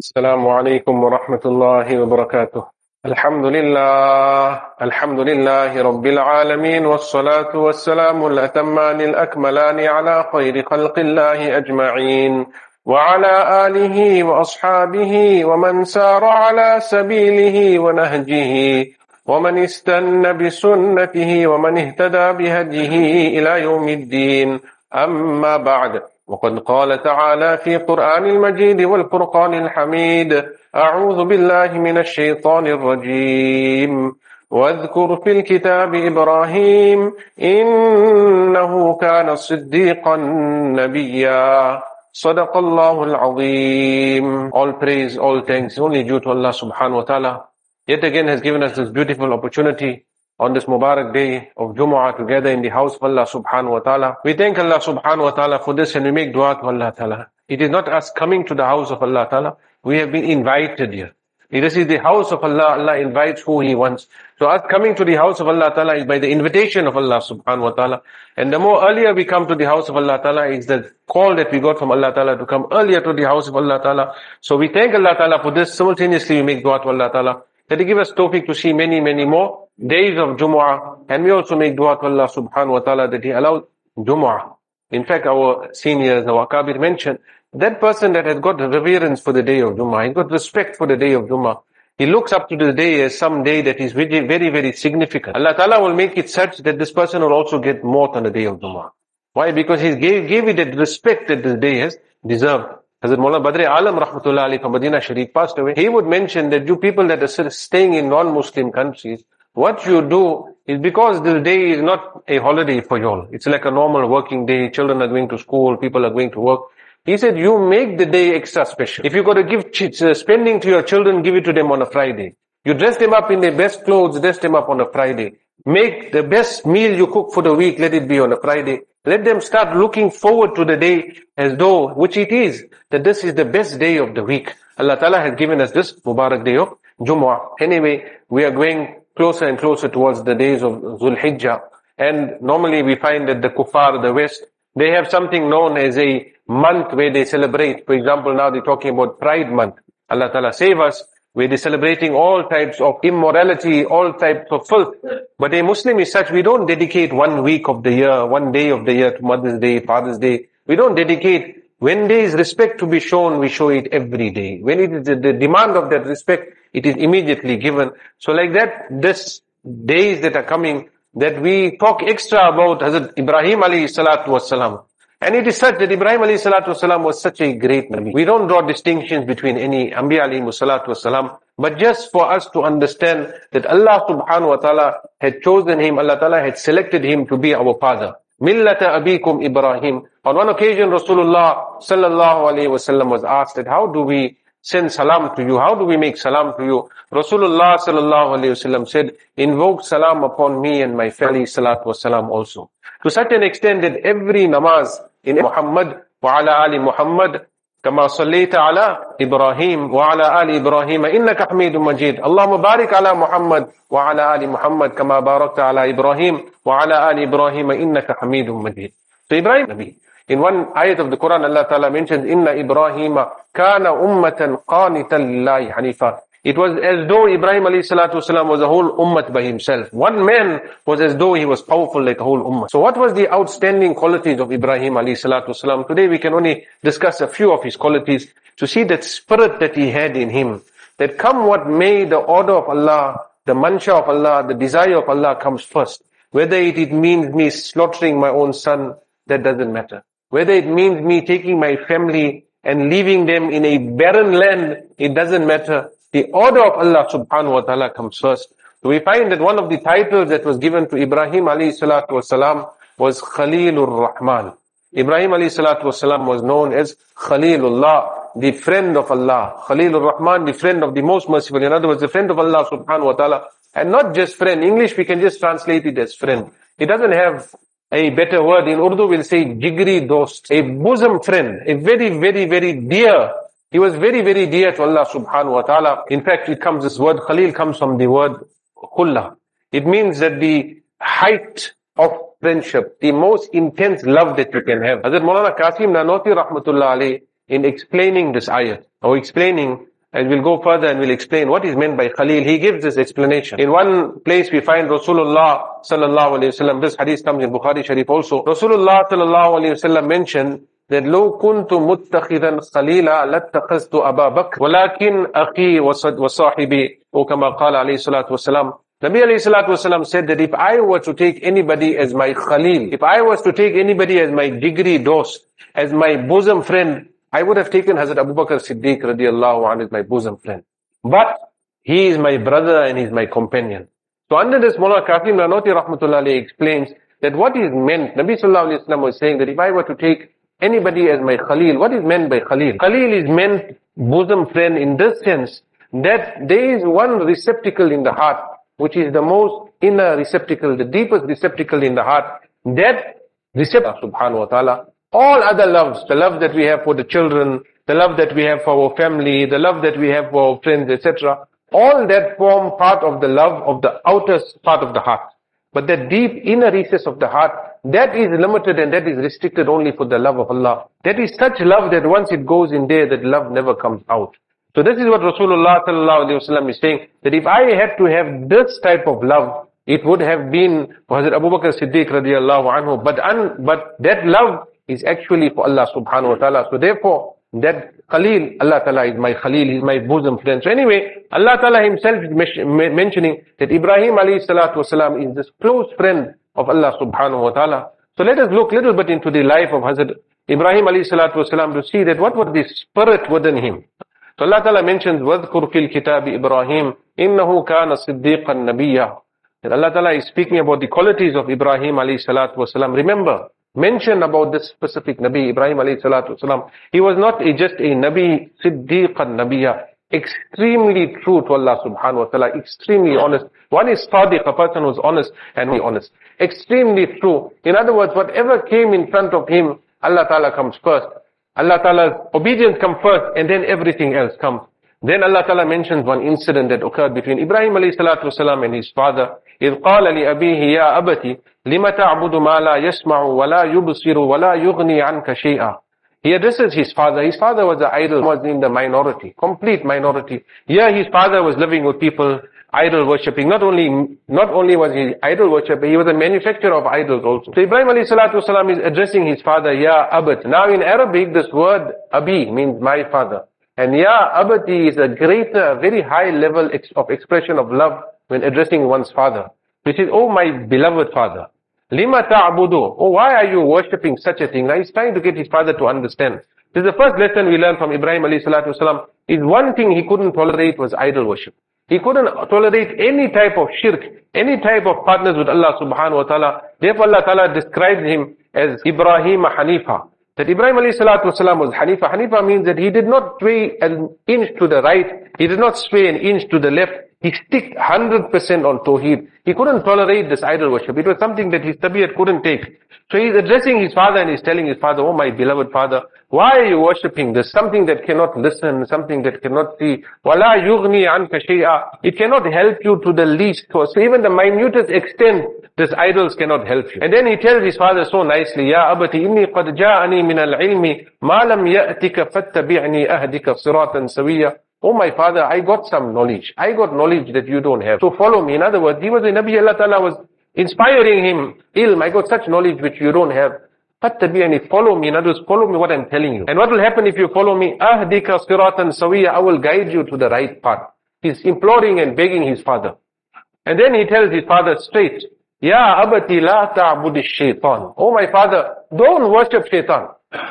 السلام عليكم ورحمة الله وبركاته. الحمد لله الحمد لله رب العالمين والصلاة والسلام الأتمان الأكملان على خير خلق الله أجمعين وعلى آله وأصحابه ومن سار على سبيله ونهجه ومن استن بسنته ومن اهتدى بهديه إلى يوم الدين. أما بعد وقد قال تعالى في قرآن المجيد والفرقان الحميد أعوذ بالله من الشيطان الرجيم. واذكر في الكتاب إبراهيم إنه كان صديقا نبيا. صدق الله العظيم. All praise, all thanks. Only due to Allah subhanahu wa ta'ala. Yet again has given us this beautiful opportunity on this Mubarak day of Jumu'ah together in the house of Allah subhanahu wa ta'ala. We thank Allah subhanahu wa ta'ala for this and we make dua to Allah ta'ala. It is not us coming to the house of Allah ta'ala. We have been invited here. This is the house of Allah. Allah invites who He wants. So us coming to the house of Allah Ta'ala is by the invitation of Allah Subhanahu Wa Ta'ala. And the more earlier we come to the house of Allah Ta'ala is the call that we got from Allah Ta'ala to come earlier to the house of Allah Ta'ala. So we thank Allah Ta'ala for this. Simultaneously we make dua to Allah Ta'ala that He give us tawfiq to see many, many more days of Jumu'ah. And we also make dua to Allah subhanahu wa ta'ala that He allowed Jumu'ah. In fact, our seniors, our Kabir mentioned, that person that has got reverence for the day of Jumu'ah, he's got respect for the day of Jumu'ah, he looks up to the day as some day that is very, very, very significant. Allah Ta'ala will make it such that this person will also get more on the day of Jumu'ah. Why? Because he gave, gave it that respect that this day has deserved. Hazrat Mullah Badri Alam Rahmatullah Ali from Medina Sharif passed away. He would mention that you people that are staying in non-Muslim countries, what you do is because this day is not a holiday for you all. It's like a normal working day. Children are going to school, people are going to work. He said, you make the day extra special. If you got to give ch- uh, spending to your children, give it to them on a Friday. You dress them up in their best clothes, dress them up on a Friday. Make the best meal you cook for the week, let it be on a Friday. Let them start looking forward to the day as though, which it is, that this is the best day of the week. Allah Ta'ala has given us this Mubarak day of Jumu'ah. Anyway, we are going closer and closer towards the days of Zulhijjah. And normally we find that the kuffar, the West, they have something known as a month where they celebrate. For example, now they're talking about Pride Month. Allah Ta'ala save us where they're celebrating all types of immorality, all types of filth. But a Muslim is such, we don't dedicate one week of the year, one day of the year to Mother's Day, Father's Day. We don't dedicate, when there is respect to be shown, we show it every day. When it is the, the demand of that respect, it is immediately given. So like that, this days that are coming, that we talk extra about Hazrat Ibrahim alayhi salatu wasalam. And it is such that Ibrahim alayhi salatu wasalam was such a great Nabi. We don't draw distinctions between any Anbiya alayhi salatu wasalam, but just for us to understand that Allah subhanahu wa ta'ala had chosen him, Allah ta'ala had selected him to be our father. Millata abikum Ibrahim. On one occasion, Rasulullah sallallahu alayhi wasallam was asked that how do we send salam to you? How do we make salam to you? Rasulullah sallallahu alayhi wasallam said, invoke salam upon me and my family salatu wasalam also. To such an extent that every namaz in Muhammad wa ala ali Muhammad كما صليت على إبراهيم وعلى آل إبراهيم إنك حميد مجيد. اللهم بارك على محمد وعلى آل محمد كما باركت على إبراهيم وعلى آل إبراهيم إنك حميد مجيد. So Ibrahim Nabi, in one ayat of the Quran Allah Ta'ala mentions Inna Ibrahim kana ummatan qanitan lillahi hanifa. It was as though Ibrahim alayhi salatu was a whole ummah by himself. One man was as though he was powerful like a whole ummah. So what was the outstanding qualities of Ibrahim alayhi salatu? Today we can only discuss a few of his qualities to see that spirit that he had in him. That come what may, the order of Allah, the mansha of Allah, the desire of Allah comes first. Whether it, it means me slaughtering my own son, that doesn't matter. Whether it means me taking my family and leaving them in a barren land, it doesn't matter. The order of Allah subhanahu wa ta'ala comes first. So we find that one of the titles that was given to Ibrahim alayhi salatu wasalam was Khalilur Rahman. Ibrahim alayhi salatu wasalam was known as Khalilullah, the friend of Allah. Khalilur Rahman, the friend of the most merciful. In other words, the friend of Allah subhanahu wa ta'ala. And not just friend. English we can just translate it as friend. It doesn't have a better word. In Urdu we'll say jigri dost, a bosom friend, a very, very, very dear he was very, very dear to Allah subhanahu wa ta'ala. In fact, it comes, this word Khalil comes from the word Khulla. It means that the height of friendship, the most intense love that you can have. Hazrat Maulana Qasim Nanotvi rahmatullah in explaining this ayat, or explaining and we'll go further and we'll explain what is meant by Khalil. He gives this explanation. In one place we find Rasulullah sallallahu alayhi wasallam. This hadith comes in Bukhari Sharif also. Rasulullah sallallahu alayhi wasallam mentioned that لو كنت متخذا خليلا لاتخذت أبا بكر ولكن أخي وصاحبي وكما قال عليه الصلاة والسلام Nabi alayhi salatu wasalam said that if I were to take anybody as my khalil, if I was to take anybody as my degree dost, as my bosom friend, I would have taken Hazrat Abu Bakr Siddiq radiallahu anhu as my bosom friend. But he is my brother and he is my companion. So under this, Mullah Qasim Lanoti rahmatullahi explains that what is meant, Nabi sallallahu alayhi wa was saying that if I were to take anybody as my Khalil, what is meant by Khalil? Khalil is meant bosom friend in this sense that there is one receptacle in the heart which is the most inner receptacle, the deepest receptacle in the heart, that receptacle subhanahu wa ta'ala, all other loves, the love that we have for the children, the love that we have for our family, the love that we have for our friends, etc., all that form part of the love of the outer part of the heart. But that deep inner recess of the heart, that is limited and that is restricted only for the love of Allah. That is such love that once it goes in there, that love never comes out. So this is what Rasulullah is saying, that if I had to have this type of love, it would have been Hazrat Abu Bakr Siddiq radiallahu anhu, but, un, but that love is actually for Allah subhanahu wa ta'ala. So therefore, that Khalil, Allah Ta'ala is my Khalil, he's my bosom friend. So anyway, Allah Ta'ala himself is mentioning that Ibrahim alayhi salatu wasalam is this close friend of Allah subhanahu wa ta'ala. So let us look a little bit into the life of Hazrat Ibrahim alayhi salatu wasalam to see that what was the spirit within him. So Allah Ta'ala mentions, وَذْكُرْ فِي الْكِتَابِ إِبْرَاهِيمِ إِنَّهُ كَانَ صِدِّيقًا نَبِيًّا That Allah Ta'ala is speaking about the qualities of Ibrahim alayhi salatu wasalam. Remember, mention about this specific Nabi, Ibrahim alayhi salatu wasalam. He was not a, just a Nabi, Siddiqan Nabiya. Extremely true to Allah subhanahu wa ta'ala, extremely honest. One is sadiq, a person who's honest and be honest. Extremely true. In other words, whatever came in front of him, Allah Ta'ala comes first. Allah Ta'ala's obedience comes first and then everything else comes. Then Allah Ta'ala mentions one incident that occurred between Ibrahim alayhi salatu wasalam and his father. إِذْ قَالَ لِأَبِيهِ يَا أَبَتِ لِمَ تَعْبُدُ مَا لَا يَسْمَعُ وَلَا يُبْصِرُ وَلَا يُغْنِي عَنْكَ شَيْئًا Here this his father. His father was an idol, was in the minority, complete minority. Here his father was living with people, idol worshipping. Not only, not only was he idol worshipper, he was a manufacturer of idols also. So Ibrahim alayhi salatu wasalam is addressing his father, Ya Abad. Now in Arabic, this word Abi means my father. And Ya Abati is a greater, very high level of expression of love when addressing one's father. Which says, oh my beloved father. Lima ta'budu. Oh, why are you worshipping such a thing? Now he's trying to get his father to understand. This is the first lesson we learn from Ibrahim alayhi salatu wasalam. Is one thing he couldn't tolerate was idol worship. He couldn't tolerate any type of shirk, any type of partners with Allah subhanahu wa ta'ala. Therefore Allah ta'ala describes him as Ibrahim Hanifa. That Ibrahim alayhi salatu wasalam was Hanifa. Hanifa means that he did not sway an inch to the right, he did not sway an inch to the left. He sticked 100% on Tawheed. He couldn't tolerate this idol worship. It was something that his Tawheed couldn't take. So he's addressing his father and he's telling his father, Oh my beloved father, why are you worshipping this? Something that cannot listen, something that cannot see. Wala yughni anka shay'a. It cannot help you to the least. So even the minutest extent, this idols cannot help you. And then he tells his father so nicely, Ya abati inni qad ja'ani min al-ilmi ma lam ya'tika fattabi'ni ahdika siratan sawiya. Oh my father, I got some knowledge. I got knowledge that you don't have. So follow me. In other words, he was a Nabi Allah Ta'ala was inspiring him. Ilm, I got such knowledge which you don't have. فَاتَّبِعْنِي Follow me. In other words, follow me what I'm telling you. And what will happen if you follow me? أَهْدِكَ صِرَاطًا سَوِيًّا I will guide you to the right path. He's imploring and begging his father. And then he tells his father straight, Ya abati la ta'budi shaitan. Oh my father, don't worship shaitan.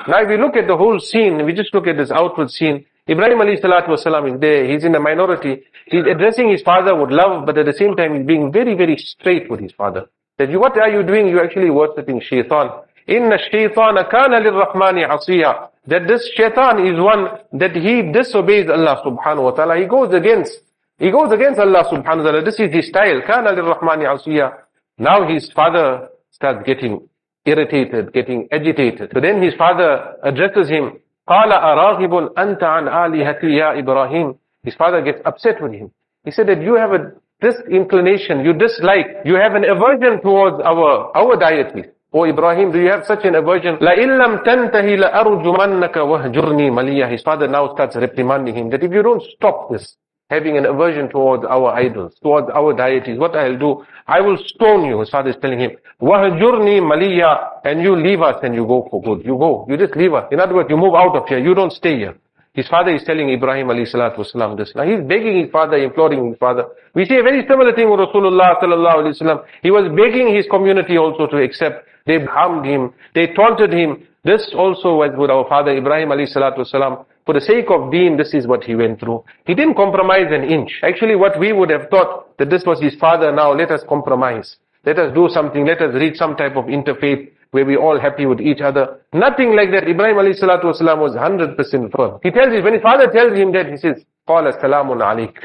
Now if we look at the whole scene, we just look at this outward scene, Ibrahim alayhi salatu wasalam is there, he's in a minority, he's addressing his father with love, but at the same time he's being very, very straight with his father. That you, what are you doing? You're actually worshipping shaitan. Inna shaitana kana lirrahmani asiya. That this shaitan is one that he disobeys Allah subhanahu wa ta'ala. He goes against, he goes against Allah subhanahu wa ta'ala. This is his style. Kana lirrahmani asiya. Now his father starts getting irritated, getting agitated. So then his father addresses him. قال أراغب أنت عن آلهتي يا إبراهيم. His father gets upset with him. He said that you have a this inclination, you dislike, you have an aversion towards our, our deities. Oh Ibrahim, do you have such an aversion? لَإِن لَمْ تَنْتَهِ لَأَرْجُمَنَّكَ وَهْجُرْنِي مَلِيًّا His father now starts reprimanding him that if you don't stop this, having an aversion towards our idols, towards our deities, what I'll do, I will stone you. His father is telling him, وَهْجُرْنِي مَلِيًّا And you leave us and you go for good. You go. You just leave us. In other words, you move out of here. You don't stay here. His father is telling Ibrahim alayhi salatu wasalam this. Now he's begging his father, imploring his father. We see a very similar thing with Rasulullah sallallahu alayhi wasallam. He was begging his community also to accept. They harmed him. They taunted him. This also was with our father Ibrahim alayhi salatu wasalam. For the sake of deen, this is what he went through. He didn't compromise an inch. Actually, what we would have thought that this was his father now, let us compromise. Let us do something. Let us reach some type of interfaith where we all happy with each other. Nothing like that. Ibrahim alayhi salatu wasalam was 100% firm. He tells him, when his father tells him that, he says, قال سلام عليك.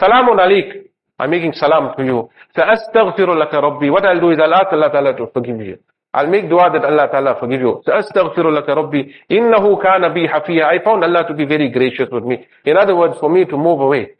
Salamun عليك. I'm making salam to you. سأستغفر لك ربي. What I'll do is I'll ask Allah Ta'ala to forgive you. I'll make dua that Allah Ta'ala forgive you. سأستغفر لك ربي. إنه كان بي حفيا. I found Allah to be very gracious with me. In other words, for me to move away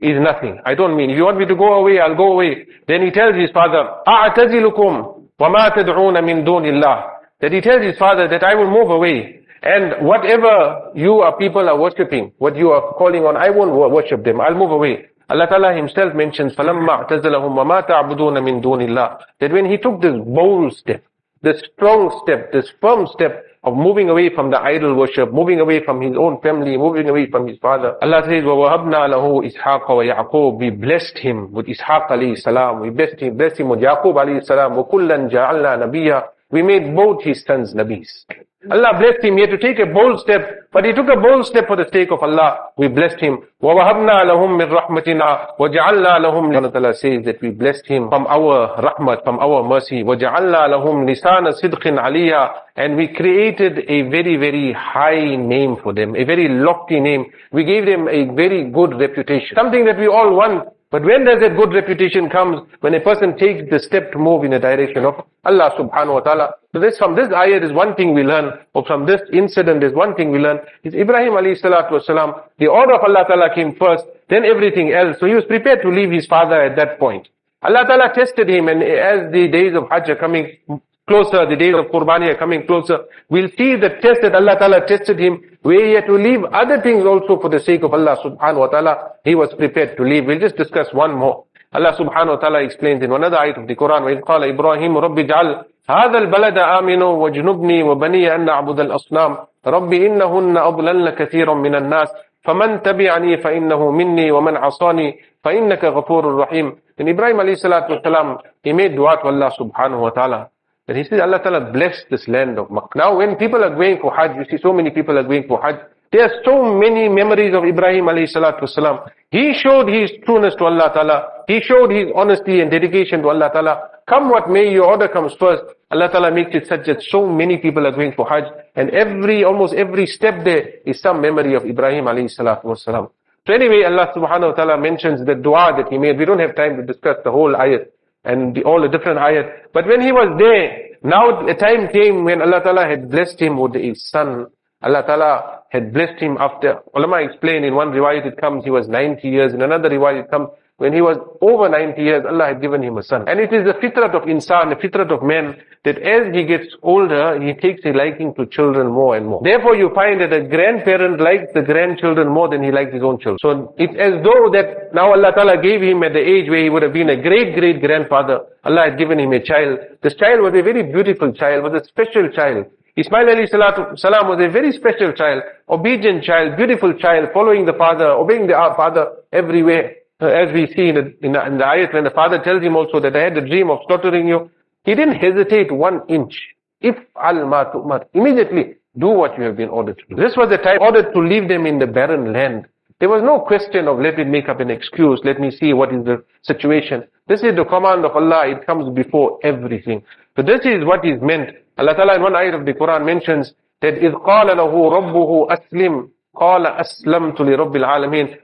is nothing. I don't mean, if you want me to go away, I'll go away. Then he tells his father, أعتزلكم وَمَا تَدْعُونَ مِن دُونِ اللَّهِ That he tells his father that I will move away. And whatever you are people are worshipping, what you are calling on, I won't worship them. I'll move away. Allah Ta'ala himself mentions, فَلَمَّا اعْتَزَلَهُمْ وَمَا تَعْبُدُونَ مِن دُونِ اللَّهِ That when he took this bold step, this strong step, this firm step of moving away from the idol worship, moving away from his own family, moving away from his father. Allah says, وَوَهَبْنَا لَهُ إِسْحَاقَ وَيَعْقُوبَ We blessed him with Ishaq alayhi salam. We blessed him, blessed him with Yaqub alayhi salam. وَكُلًّا جَعَلْنَا نَبِيًّا We made both his sons nabis. Allah blessed him. He had to take a bold step, but he took a bold step for the sake of Allah. We blessed him. وَوَهَبْنَا لَهُم مِّن رَحْمَتِنَا وَجَعَلْنَا لَهُمْ Allah Ta'ala says that we blessed him from our rahmat, from our mercy. وَجَعَلْنَا لَهُمْ لِسَانَ صِدْقٍ عَلِيًّا And we created a very, very high name for them, a very lofty name. We gave them a very good reputation. Something that we all want but when does that good reputation comes? When a person takes the step to move in the direction of Allah subhanahu wa ta'ala. So this, from this ayah is one thing we learn, or from this incident is one thing we learn, is Ibrahim alayhi salatu wasalam, the order of Allah ta'ala came first, then everything else. So he was prepared to leave his father at that point. Allah ta'ala tested him and as the days of Hajj are coming, closer, the days of Qurbani are coming closer, we'll see the test that Allah Ta'ala tested him, where he had to leave other things also for the sake of Allah subhanahu wa ta'ala, he was prepared to leave. We'll just discuss one more. Allah subhanahu wa ta'ala explains in another ayat of the Quran, وَإِذْ قَالَ إِبْرَاهِيمُ رَبِّ جَعَلْ هذا البلد آمن واجنبني وبني أن نعبد الأصنام رب إنهن أضللن كثيرا من الناس فمن تبعني فإنه مني ومن عصاني فإنك غفور رحيم In Ibrahim alayhi salatu wasalam, he made dua to Allah subhanahu wa ta'ala. And he says Allah Ta'ala blessed this land of Makkah. Now when people are going for Hajj, you see so many people are going for Hajj. There are so many memories of Ibrahim alayhi salatu wasalam. He showed his trueness to Allah Ta'ala. He showed his honesty and dedication to Allah Ta'ala. Come what may, your order comes first. Allah Ta'ala makes it such that so many people are going for Hajj. And every, almost every step there is some memory of Ibrahim alayhi salatu wasalam. So anyway, Allah subhanahu wa ta'ala mentions the dua that he made. We don't have time to discuss the whole ayat and the, all the different ayat. But when he was there, now the time came when Allah Ta'ala had blessed him with a son. Allah Ta'ala had blessed him after, ulama explain in one riwayat it comes, he was 90 years, in another riwayat it comes, when he was over 90 years, Allah had given him a son. And it is the fitrat of insan, the fitrat of man, that as he gets older, he takes a liking to children more and more. Therefore you find that a grandparent likes the grandchildren more than he likes his own children. So it's as though that now Allah Ta'ala gave him at the age where he would have been a great great grandfather, Allah had given him a child. This child was a very beautiful child, was a special child. Ismail alayhi salam was a very special child, obedient child, beautiful child, following the father, obeying the father everywhere. Uh, as we see in the, in, the, in the ayat when the father tells him also that I had a dream of slaughtering you, he didn't hesitate one inch. If al ma immediately do what you have been ordered to do. This was the time ordered to leave them in the barren land. There was no question of let me make up an excuse, let me see what is the situation. This is the command of Allah, it comes before everything. So this is what is meant. Allah Ta'ala in one ayat of the Quran mentions that إِذْ قَالَ لَهُ رَبُّهُ أَسْلِمْ Qala aslamtu li rabbil.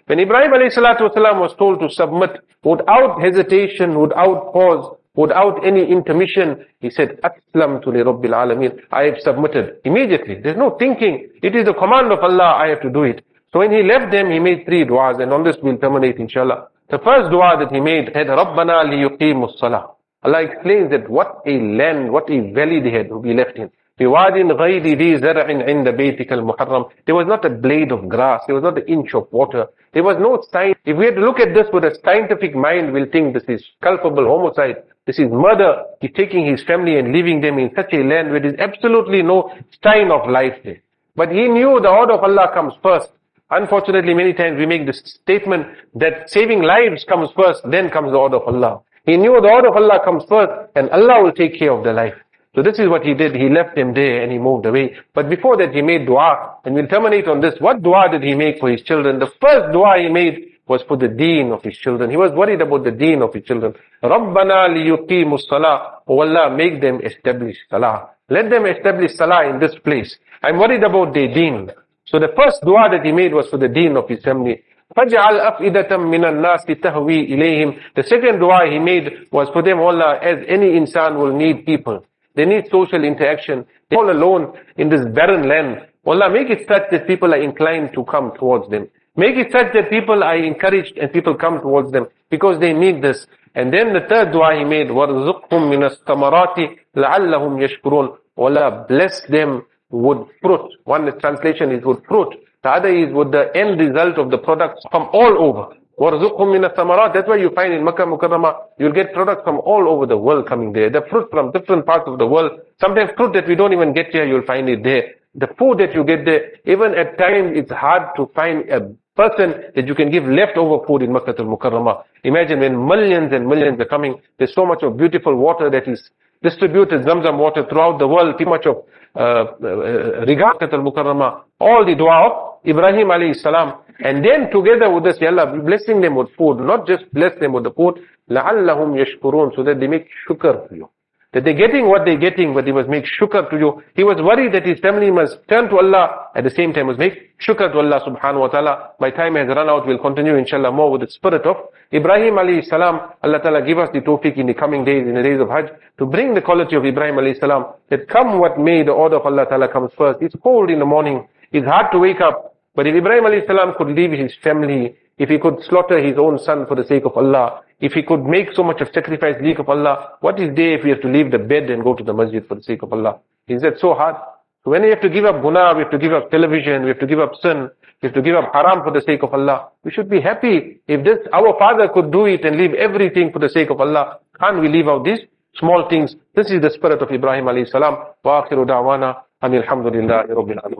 When Ibrahim alayhi salatu was told to submit without hesitation, without pause, without any intermission, he said, aslamtu li rabbil alameen. I have submitted immediately. There's no thinking. It is the command of Allah. I have to do it. So when he left them, he made three du'as and on this we'll terminate inshallah. The first du'a that he made had Rabbana li yuqimus. Allah explains that what a land, what a valley they had to be left in. بِوَادٍ غَيْرِ ذِي زَرْعٍ عِنْدَ بَيْتِكَ الْمُحَرَّمِ There was not a blade of grass. There was not an inch of water. There was no sign. If we had to look at this with a scientific mind, we'll think this is culpable homicide. This is murder. He's taking his family and leaving them in such a land where there is absolutely no sign of life there. But he knew the order of Allah comes first. Unfortunately, many times we make this statement that saving lives comes first, then comes the order of Allah. He knew the order of Allah comes first, and Allah will take care of the life. So this is what he did. He left them there and he moved away. But before that he made dua. And we'll terminate on this. What dua did he make for his children? The first dua he made was for the deen of his children. He was worried about the deen of his children. رَبَّنَا لِيُقِيمُ الصَّلَاةِ Oh Allah, make them establish salah. Let them establish salah in this place. I'm worried about their deen. So the first dua that he made was for the deen of his family. فَجْعَلْ أَفْئِدَةً مِّنَ النَّاسِ تَهْوِي إِلَيْهِمْ The second dua he made was for them, Allah, as any insan will need people. They need social interaction. They're all alone in this barren land. Allah, make it such that people are inclined to come towards them. Make it such that people are encouraged and people come towards them because they need this. And then the third dua he made, وَرْزُقْهُمْ مِنَ الثَّمَرَاتِ لَعَلَّهُمْ يَشْكُرُونَ Allah bless them with fruit. One translation is with fruit. The other is with the end result of the products from all over. وَرْزُقْهُمْ مِنَ الثَّمَرَاتِ That's why you find in Makkah Mukarramah, you'll get products from all over the world coming there. The fruit from different parts of the world. Sometimes fruit that we don't even get here, you'll find it there. The food that you get there, even at times it's hard to find a person that you can give leftover food in Makkah al-Mukarramah. Imagine when millions and millions are coming, there's so much of beautiful water that is distributed, Zamzam water throughout the world, too much of uh, uh, regard al-Mukarramah, all the dua of Ibrahim alayhi salam. And then together with this, Allah blessing them with food, not just bless them with the food, لَعَلَّهُمْ يَشْكُرُونَ So that they make shukr for you. That they're getting what they're getting, but they must make shukr to you. He was worried that his family must turn to Allah, at the same time must make shukr to Allah subhanahu wa ta'ala. My time has run out, we'll continue inshallah more with the spirit of Ibrahim alayhi salam. Allah ta'ala give us the tawfiq in the coming days, in the days of Hajj, to bring the quality of Ibrahim alayhi salam, that come what may, the order of Allah ta'ala comes first. It's cold in the morning, it's hard to wake up, but if Ibrahim alayhi salam could leave his family, if he could slaughter his own son for the sake of Allah, if he could make so much of sacrifice for the of Allah, what is there if we have to leave the bed and go to the masjid for the sake of Allah? Is that so hard? So when we have to give up guna, we have to give up television, we have to give up sin, we have to give up haram for the sake of Allah. We should be happy if this, our father could do it and leave everything for the sake of Allah. Can't we leave out these small things? This is the spirit of Ibrahim alayhi salam. Wa akhiru da'wana. Alhamdulillahi rabbil alamin.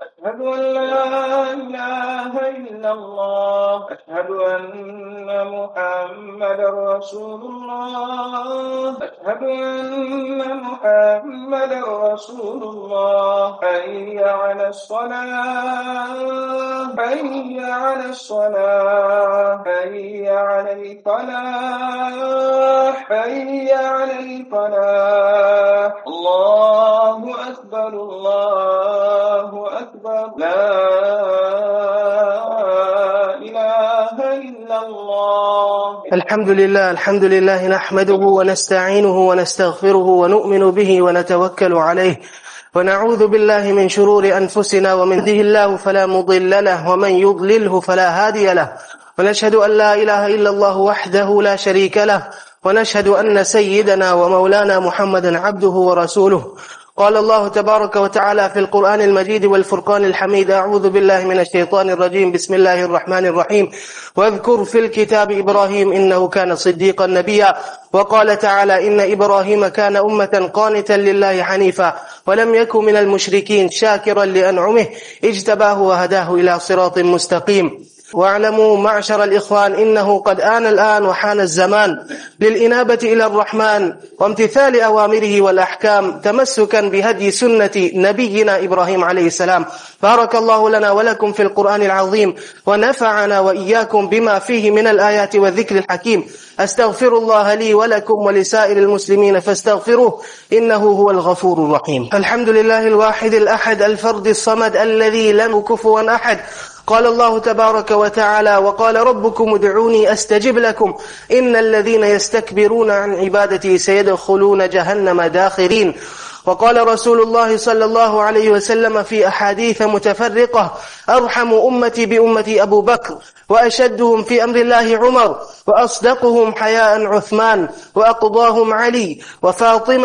أشهد أن لا إله إلا الله. أشهد أن محمد رسول الله. أشهد أن محمد رسول الله. حي على الصلاة. حي على الصلاة. حي على الفلاح. حي على الفلاح. الله أكبر الله. لا إله إلا الله. الحمد لله الحمد لله نحمده ونستعينه ونستغفره ونؤمن به ونتوكل عليه. ونعوذ بالله من شرور أنفسنا ومن ذه الله فلا مضل له ومن يضلله فلا هادي له. ونشهد أن لا إله إلا الله وحده لا شريك له. ونشهد أن سيدنا ومولانا محمدا عبده ورسوله. قال الله تبارك وتعالى في القرآن المجيد والفرقان الحميد أعوذ بالله من الشيطان الرجيم بسم الله الرحمن الرحيم. واذكر في الكتاب إبراهيم إنه كان صديقا نبيا وقال تعالى إن إبراهيم كان أمة قانتا لله حنيفا ولم يكن من المشركين شاكرا لأنعمه اجتباه وهداه إلى صراط مستقيم. واعلموا معشر الإخوان إنه قد آن الآن وحان الزمان للإنابة إلى الرحمن وامتثال أوامره والأحكام تمسكا بهدي سنة نبينا إبراهيم عليه السلام. بارك الله لنا ولكم في القرآن العظيم ونفعنا وإياكم بما فيه من الآيات والذكر الحكيم. أستغفر الله لي ولكم ولسائر المسلمين فاستغفروه إنه هو الغفور الرحيم. الحمد لله الواحد الأحد الفرد الصمد الذي لم كفوا أحد. قال الله تبارك وتعالى وقال ربكم ادعوني أستجب لكم. إن الذين يستكبرون عن عبادتي سيدخلون جهنم داخرين. وقال رسول الله صلى الله عليه وسلم في أحاديث متفرقة أرحم أمتي بأمتي أبو بكر وأشدهم في أمر الله عمر وأصدقهم حياء عثمان وأقضاهم علي وفاطمة